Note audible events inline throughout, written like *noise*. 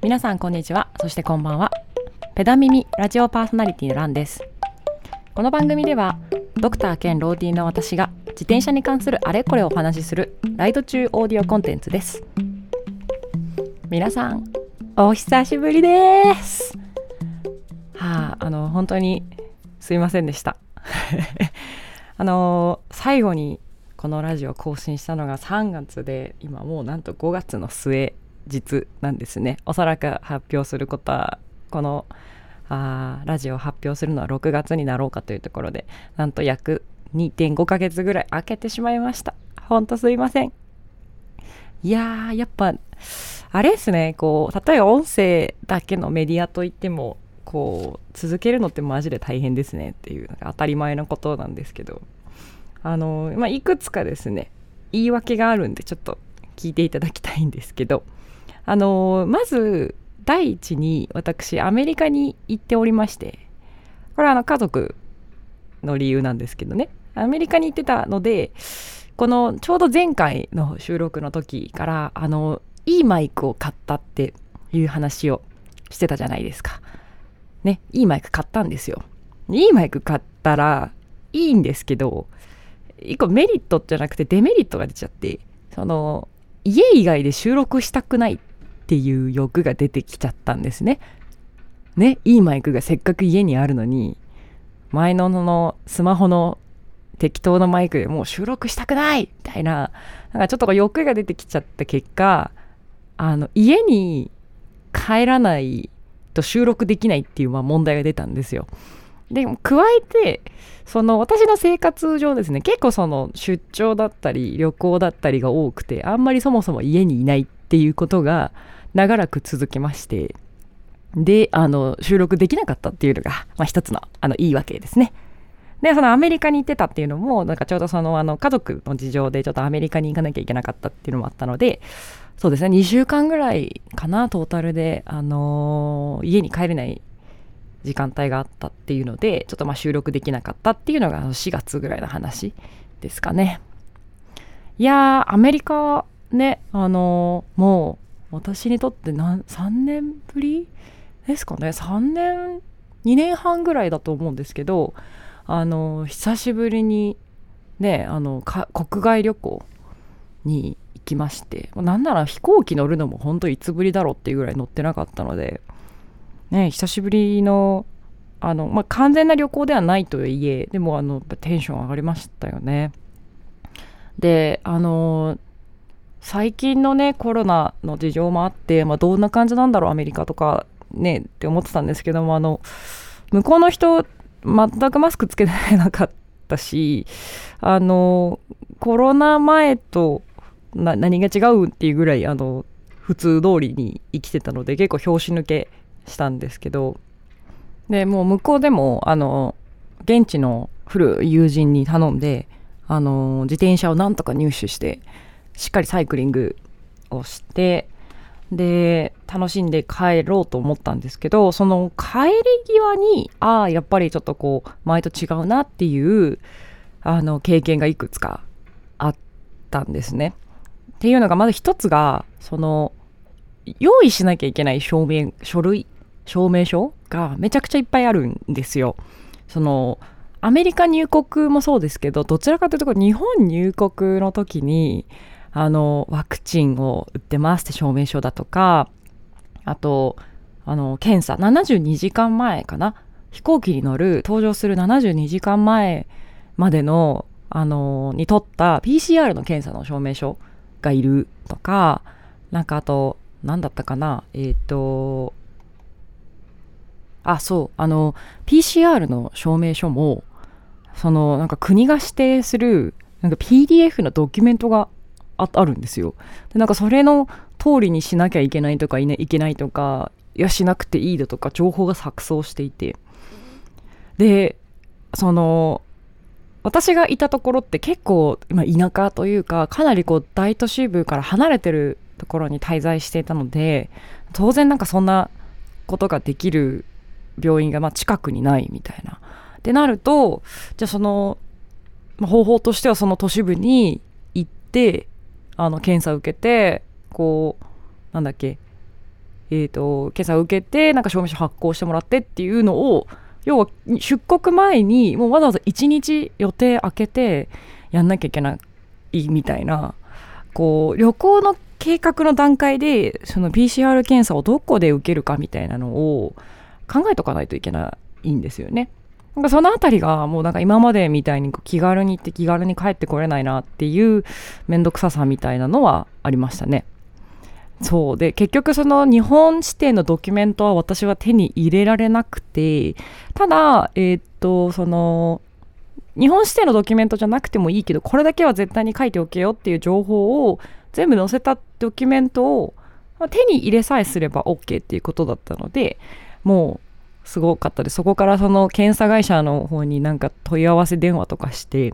皆さんこんにちは。そしてこんばんは。ペダミミラジオパーソナリティのランです。この番組ではドクター兼ローディーの私が自転車に関するあれこれをお話しするライド中オーディオコンテンツです。皆さんお久しぶりです。はああの本当にすいませんでした。*laughs* あの最後にこのラジオ更新したのが3月で今もうなんと5月の末。日なんですね。おそらく発表することはこのあラジオを発表するのは6月になろうかというところでなんと約2.5ヶ月ぐらい空けてしまいました。ほんとすいません。いやーやっぱあれですね。こう例えば音声だけのメディアといってもこう続けるのってマジで大変ですねっていう当たり前のことなんですけど。あの、まあ、いくつかですね言い訳があるんでちょっと聞いていただきたいんですけど。あのまず第一に私アメリカに行っておりましてこれはあの家族の理由なんですけどねアメリカに行ってたのでこのちょうど前回の収録の時からあのいいマイクを買ったっていう話をしてたじゃないですか。ね、いいマイク買ったんですよ。いいマイク買ったらいいんですけど一個メリットじゃなくてデメリットが出ちゃってその家以外で収録したくないっていう欲が出てきちゃったんですね。ねいいマイクがせっかく家にあるのに前ののスマホの適当なマイクでもう収録したくないみたいななんかちょっと欲が出てきちゃった結果あの家に帰らないと収録できないっていうまあ問題が出たんですよ。で加えてその私の生活上ですね結構その出張だったり旅行だったりが多くてあんまりそもそも家にいないっていうことが長らく続きましてであの収録できなかったっていうのが、まあ、一つのあのいいわけですね。でそのアメリカに行ってたっていうのもなんかちょうどそのあの家族の事情でちょっとアメリカに行かなきゃいけなかったっていうのもあったのでそうですね2週間ぐらいかなトータルで、あのー、家に帰れない時間帯があったっていうのでちょっとまあ収録できなかったっていうのが4月ぐらいの話ですかねいやーアメリカねあのー、もう私にとって何3年ぶりですかね？3年2年半ぐらいだと思うんですけどあの、久しぶりにねあの国外旅行に行きましてなんなら飛行機乗るのも本当いつぶりだろうっていうぐらい乗ってなかったのでね、久しぶりのあの、まあ、完全な旅行ではないとはいえでもあのテンション上がりましたよね。であの最近のねコロナの事情もあって、まあ、どんな感じなんだろうアメリカとかねって思ってたんですけどもあの向こうの人全くマスクつけてなかったしあのコロナ前と何が違うっていうぐらいあの普通通りに生きてたので結構拍子抜けしたんですけどでもう向こうでもあの現地の古い友人に頼んであの自転車をなんとか入手してしっかりサイクリングをしてで楽しんで帰ろうと思ったんですけどその帰り際にああやっぱりちょっとこう前と違うなっていうあの経験がいくつかあったんですね。っていうのがまず一つがその用意しなきゃいけない証明書類証明書がめちゃくちゃいっぱいあるんですよ。そのアメリカ入国もそうですけどどちらかというと日本入国の時にあのワクチンを打ってますって証明書だとかあとあの検査72時間前かな？飛行機に乗る搭乗する72時間前までのあのに取った PCR の検査の証明書がいるとかなんかあと何だったかな？えっ、ー、とあそうあの PCR の証明書もそのなんか国が指定するなんか PDF のドキュメントがあるんですよ。でなんかそれの通りにしなきゃいけないとかい,、ね、いけないとかいやしなくていいだとか情報が錯綜していて。でその私がいたところって結構、まあ、田舎というかかなりこう大都市部から離れてるところに滞在していたので当然なんかそんなことができる病院がま近くにないみたいな。ってなるとじゃあその、まあ、方法としてはその都市部に行ってあの検査を受けてこうなんだっけえーと、検査を受けてなんか証明書発行してもらってっていうのを要は出国前にもうわざわざ1日予定空けてやんなきゃいけないみたいなこう旅行の計画の段階でその PCR 検査をどこで受けるかみたいなのを考えとかないといけないんですよね。なんかそのあたりがもうなんか今までみたいに気軽に行って気軽に帰ってこれないなっていう面倒くささみたいなのはありましたね。そうで結局その日本指定のドキュメントは私は手に入れられなくてただえー、っとその日本指定のドキュメントじゃなくてもいいけどこれだけは絶対に書いておけよっていう情報を全部載せたドキュメントを手に入れさえすれば OK っていうことだったのでもうすごかったですそこからその検査会社の方になんか問い合わせ電話とかして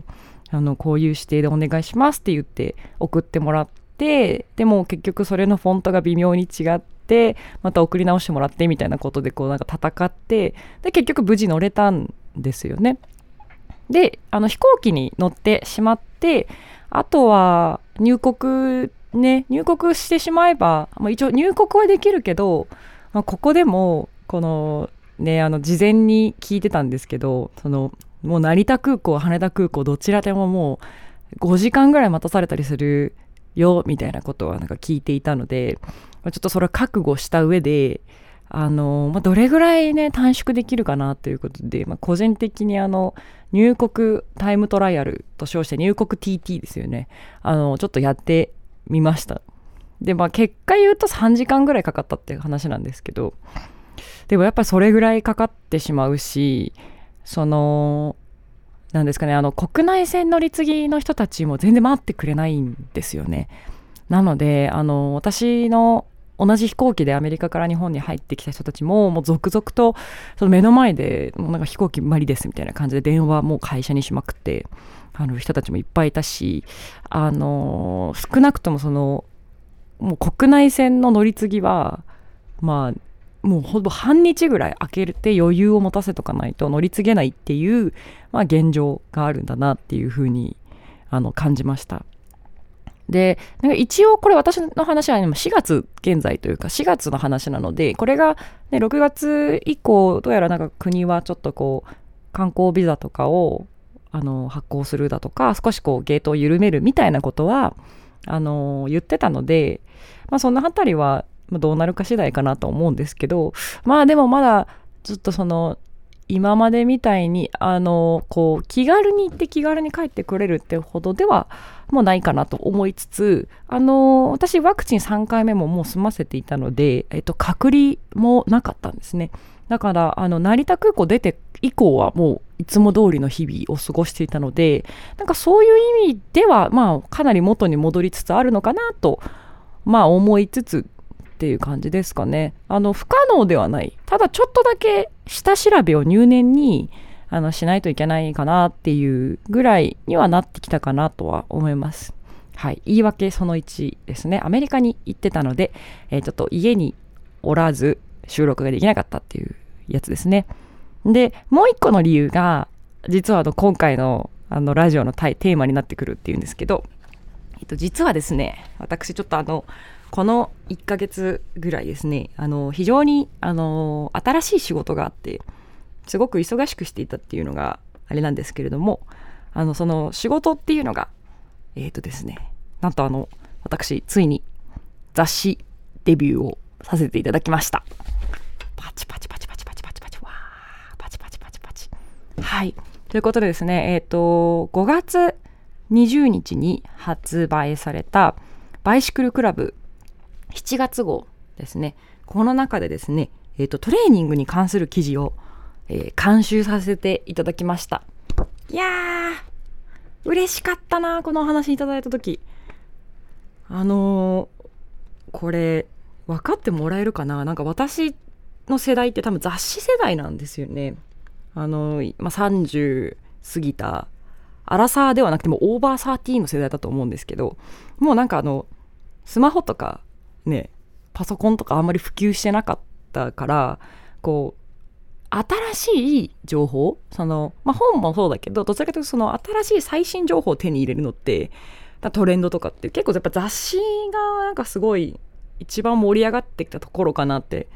あのこういう指定でお願いしますって言って送ってもらってでも結局それのフォントが微妙に違ってまた送り直してもらってみたいなことでこうなんか戦ってで結局無事乗れたんですよね。であの飛行機に乗ってしまってあとは入国ね入国してしまえば、まあ、一応入国はできるけど、まあ、ここでもこのねあの事前に聞いてたんですけどそのもう成田空港羽田空港どちらでももう5時間ぐらい待たされたりするよみたいなことはなんか聞いていたのでちょっとそれは覚悟した上であの、まあ、どれぐらいね短縮できるかなということで、まあ、個人的にあの入国タイムトライアルと称して入国 TT ですよね。あのちょっとやってみました。でまあ結果言うと3時間ぐらいかかったっていう話なんですけどでもやっぱりそれぐらいかかってしまうしそのなんですかねあの国内線乗り継ぎの人たちも全然待ってくれないんですよね。なのであの私の同じ飛行機でアメリカから日本に入ってきた人たちももう続々とその目の前でもうなんか飛行機無理ですみたいな感じで電話もう会社にしまくってあの人たちもいっぱいいたしあの少なくともそのもう国内線の乗り継ぎはまあもうほぼ半日ぐらい空けて余裕を持たせとかないと乗り継げないっていう、まあ、現状があるんだなっていうふうにあの感じました。でなんか一応これ私の話は4月現在というか4月の話なのでこれが、ね、6月以降どうやらなんか国はちょっとこう観光ビザとかをあの発行するだとか少しこうゲートを緩めるみたいなことはあの言ってたので、まあ、その辺りはどうなるか次第かなと思うんですけどまあでもまだずっとその今までみたいにあのこう気軽に行って気軽に帰ってくれるってほどではもうないかなと思いつつあの私ワクチン3回目ももう済ませていたので、えっと、隔離もなかったんですね。だからあの成田空港出て以降はもういつも通りの日々を過ごしていたのでなんかそういう意味ではまあかなり元に戻りつつあるのかなとまあ思いつつっていう感じですかね。あの、不可能ではない。ただちょっとだけ下調べを入念にあのしないといけないかなっていうぐらいにはなってきたかなとは思います。はい。言い訳その1ですね。アメリカに行ってたので、えー、ちょっと家におらず収録ができなかったっていうやつですね。で、もう一個の理由が、実はあの今回のあのラジオのテーマになってくるっていうんですけど、えっと、実はですね、私ちょっとあの、この1ヶ月ぐらいですねあの非常にあの新しい仕事があってすごく忙しくしていたっていうのがあれなんですけれどもあのその仕事っていうのがえっ、ー、とですねなんとあの私ついに雑誌デビューをさせていただきました。パチパチパチパチパチパチパチわーパチパチパチパチ。はい。ということでですねえっ、ー、と5月20日に発売されたバイシクルクラブ7月号ですね。この中でですね、えーと、トレーニングに関する記事を、えー、監修させていただきました。いやー嬉しかったなこのお話いただいた時。あのー、これ分かってもらえるかな？なんか私の世代って多分雑誌世代なんですよね。あのー、まあ、30過ぎたアラサーではなくてもオーバーサーティーの世代だと思うんですけどもうなんかあのスマホとかねパソコンとかあんまり普及してなかったからこう新しい情報その、まあ、本もそうだけどどちらかというとその新しい最新情報を手に入れるのってトレンドとかって結構やっぱ雑誌がなんかすごい一番盛り上がってきたところかなって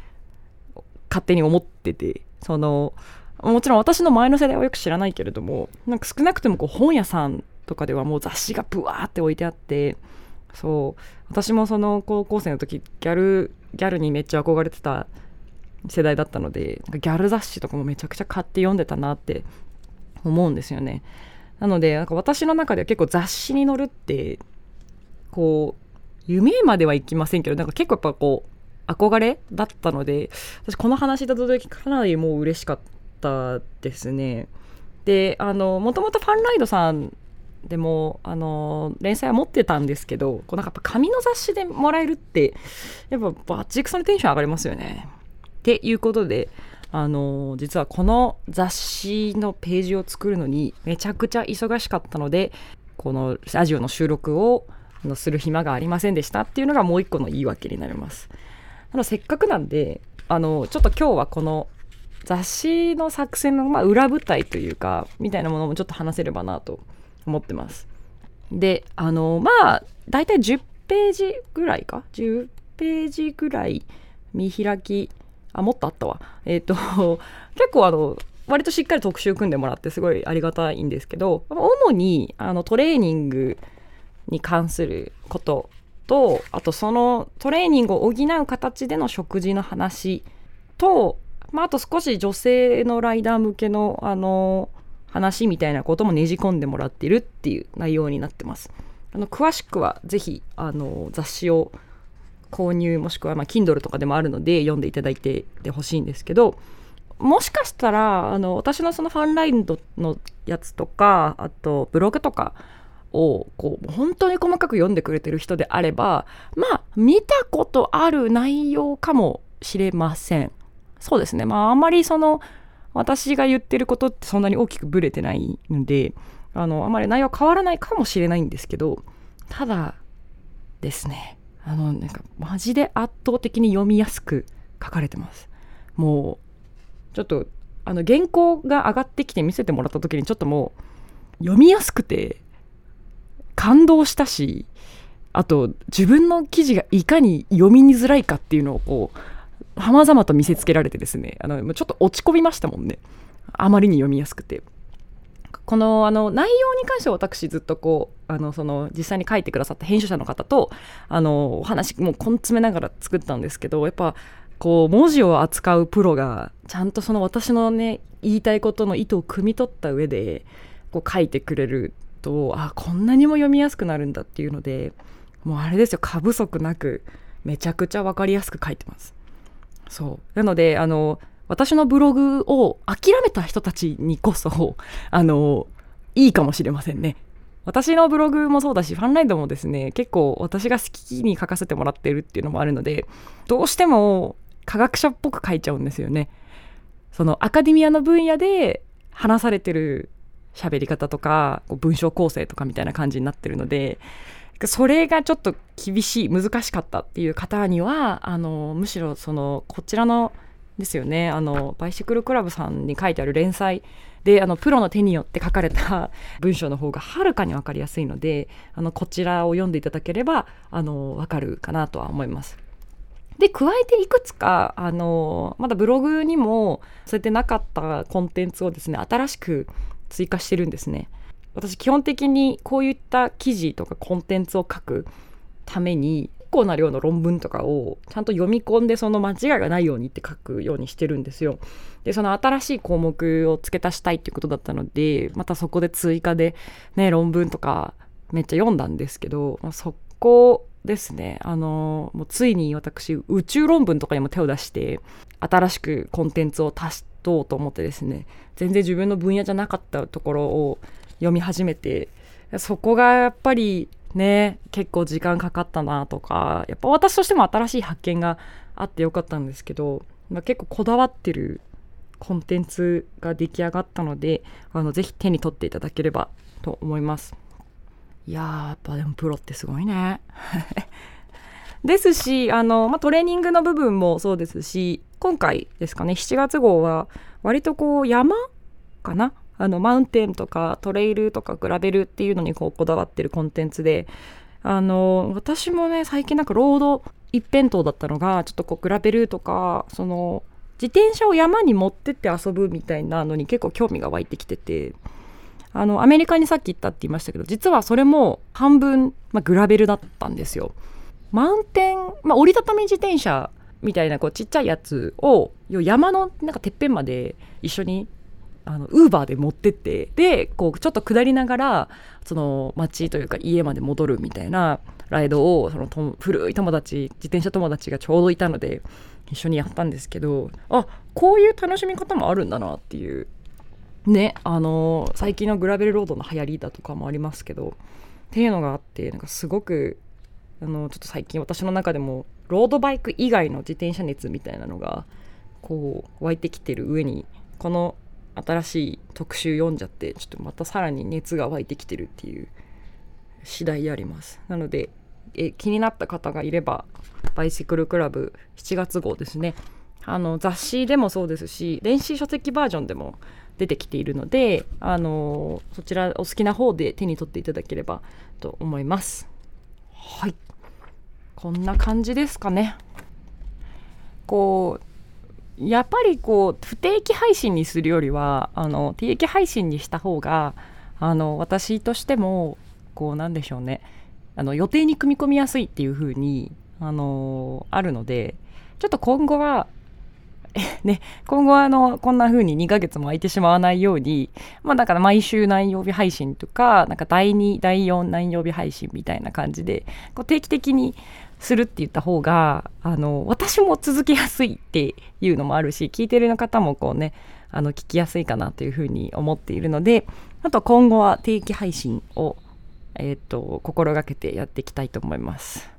勝手に思っててそのもちろん私の前の世代はよく知らないけれどもなんか少なくともこう本屋さんとかではもう雑誌がブワーって置いてあってそう。私もその高校生の時ギャルギャルにめっちゃ憧れてた世代だったのでなんかギャル雑誌とかもめちゃくちゃ買って読んでたなって思うんですよね。なのでなんか私の中では結構雑誌に載るってこう夢まではいきませんけどなんか結構やっぱこう憧れだったので私この話だった時かなりもう嬉しかったですね。であのもともとファンライドさんでもあの連載は持ってたんですけどこうなんかやっぱ紙の雑誌でもらえるってやっぱバッチリクソにテンション上がりますよねっていうことであの実はこの雑誌のページを作るのにめちゃくちゃ忙しかったのでこのラジオの収録をのする暇がありませんでしたっていうのがもう一個の言い訳になります。あのせっかくなんであのちょっと今日はこの雑誌の作戦の、まあ、裏舞台というかみたいなものもちょっと話せればなと思ってます。であのまあ大体10ページぐらいか？10ページぐらい見開き。あもっとあったわ。えっ、ー、と結構あの割としっかり特集組んでもらってすごいありがたいんですけど主にあのトレーニングに関することとあとそのトレーニングを補う形での食事の話と、まあ、あと少し女性のライダー向けのあの話みたいなこともねじ込んでもらってるっていう内容になってます。あの詳しくはぜひあの雑誌を購入もしくはまあ Kindle とかでもあるので読んでいただいててほしいんですけどもしかしたらあの私のそのファンラインドのやつとかあとブログとかをこう本当に細かく読んでくれてる人であればまあ見たことある内容かもしれませんそうですねまああんまりその私が言ってることってそんなに大きくぶれてないのであのあまり内容は変わらないかもしれないんですけどただですねあのなんかマジで圧倒的に読みやすく書かれてます。もうちょっとあの原稿が上がってきて見せてもらった時にちょっともう読みやすくて感動したしあと自分の記事がいかに読みにづらいかっていうのをこう浜々と見せつけられてですねあのちょっと落ち込みましたもんね。あまりに読みやすくて。このあの内容に関しては私ずっとこうあのその実際に書いてくださった編集者の方とあのお話もう根詰めながら作ったんですけどやっぱこう文字を扱うプロがちゃんとその私のね言いたいことの意図を汲み取った上でこう書いてくれるとあこんなにも読みやすくなるんだっていうのでもうあれですよ。過不足なくめちゃくちゃ分かりやすく書いてます。そう。なのであの私のブログを諦めた人たちにこそあのいいかもしれませんね。私のブログもそうだしファンライドもですね結構私が好きに書かせてもらってるっていうのもあるのでどうしても科学者っぽく書いちゃうんですよね。そのアカデミアの分野で話されてる喋り方とか文章構成とかみたいな感じになってるのでそれがちょっと厳しい難しかったっていう方にはあのむしろそのこちらのですよねあのバイシクルクラブさんに書いてある連載であのプロの手によって書かれた *laughs* 文章の方がはるかに分かりやすいのであのこちらを読んでいただければあの分かるかなとは思います。で加えていくつかあのまだブログにもそうやってなかったコンテンツをですね新しく追加してるんですね。私基本的にこういった記事とかコンテンツを書くために結構な量の論文とかをちゃんと読み込んでその間違いがないようにって書くようにしてるんですよ。でその新しい項目を付け足したいっていうことだったのでまたそこで追加でね論文とかめっちゃ読んだんですけど、まあ、そこですねあのもうついに私宇宙論文とかにも手を出して新しくコンテンツを足しとうと思ってですね全然自分の分野じゃなかったところを読み始めてそこがやっぱりね結構時間かかったなとかやっぱ私としても新しい発見があってよかったんですけど、まあ、結構こだわってるコンテンツが出来上がったのであのぜひ手に取っていただければと思います。いやーやっぱでもプロってすごいね。*laughs* ですしあの、まあ、トレーニングの部分もそうですし今回ですかね7月号は割とこう山かなあのマウンテンとかトレイルとかグラベルっていうのにこうこだわってるコンテンツであの私もね最近なんかロード一辺倒だったのがちょっとこうグラベルとかその自転車を山に持ってって遊ぶみたいなのに結構興味が湧いてきててあのアメリカにさっき行ったって言いましたけど実はそれも半分、まあ、グラベルだったんですよ。マウンテン、まあ、折りたたみ自転車みたいなこうちっちゃいやつを山のなんかてっぺんまで一緒にあのウーバーで持ってってでこうちょっと下りながらその町というか家まで戻るみたいなライドをそのと古い友達自転車友達がちょうどいたので一緒にやったんですけどあこういう楽しみ方もあるんだなっていうねあの最近のグラベルロードの流行りだとかもありますけどっていうのがあってなんかすごくあのちょっと最近私の中でもロードバイク以外の自転車熱みたいなのがこう湧いてきてる上にこの新しい特集読んじゃってちょっとまたさらに熱が湧いてきてるっていう次第あります。なのでえ気になった方がいればバイシクルクラブ7月号ですね。あの雑誌でもそうですし電子書籍バージョンでも出てきているのであのそちらお好きな方で手に取っていただければと思います。はい。こんな感じですかね。こうやっぱりこう不定期配信にするよりはあの定期配信にした方があの私としてもこうなんでしょうね。あの予定に組み込みやすいっていう風にあのあるのでちょっと今後は *laughs* ね、今後はあのこんな風に2ヶ月も空いてしまわないように、まあ、だから毎週何曜日配信とかなんか第2第4何曜日配信みたいな感じでこう定期的にするって言った方があの私も続けやすいっていうのもあるし聞いてる方もこうねあの聞きやすいかなというふうに思っているのであと今後は定期配信を、えーと、心がけてやっていきたいと思います。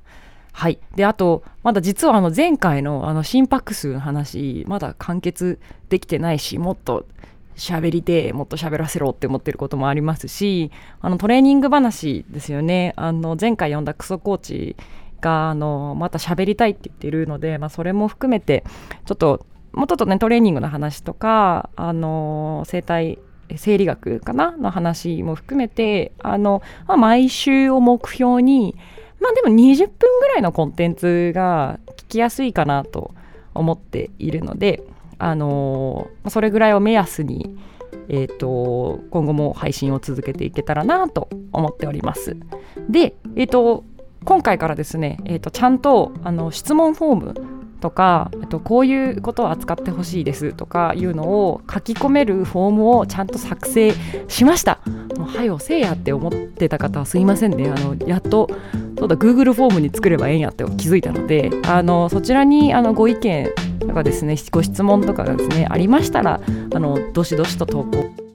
はい、であとまだ実はあの前回のあの心拍数の話まだ完結できてないしもっと喋りてもっと喋らせろって思ってることもありますしあのトレーニング話ですよねあの前回読んだクソコーチがあのまた喋りたいって言ってるので、まあ、それも含めてちょっともうちょっとねトレーニングの話とかあの生態生理学かな？の話も含めてあの、まあ、毎週を目標にまあでも20分ぐらいのコンテンツが聞きやすいかなと思っているのであのそれぐらいを目安にえーと、今後も配信を続けていけたらなと思っております。で、えーと今回からですね、えーと、ちゃんとあの質問フォームとかとこういうことを扱ってほしいですとかいうのを書き込めるフォームをちゃんと作成しました。もうはよせいやって思ってた方はすいませんね。あのやっとそうだ Google フォームに作ればええんやって気づいたのであのそちらにあのご意見とかですねご質問とかがですねありましたらあのどしどしと投稿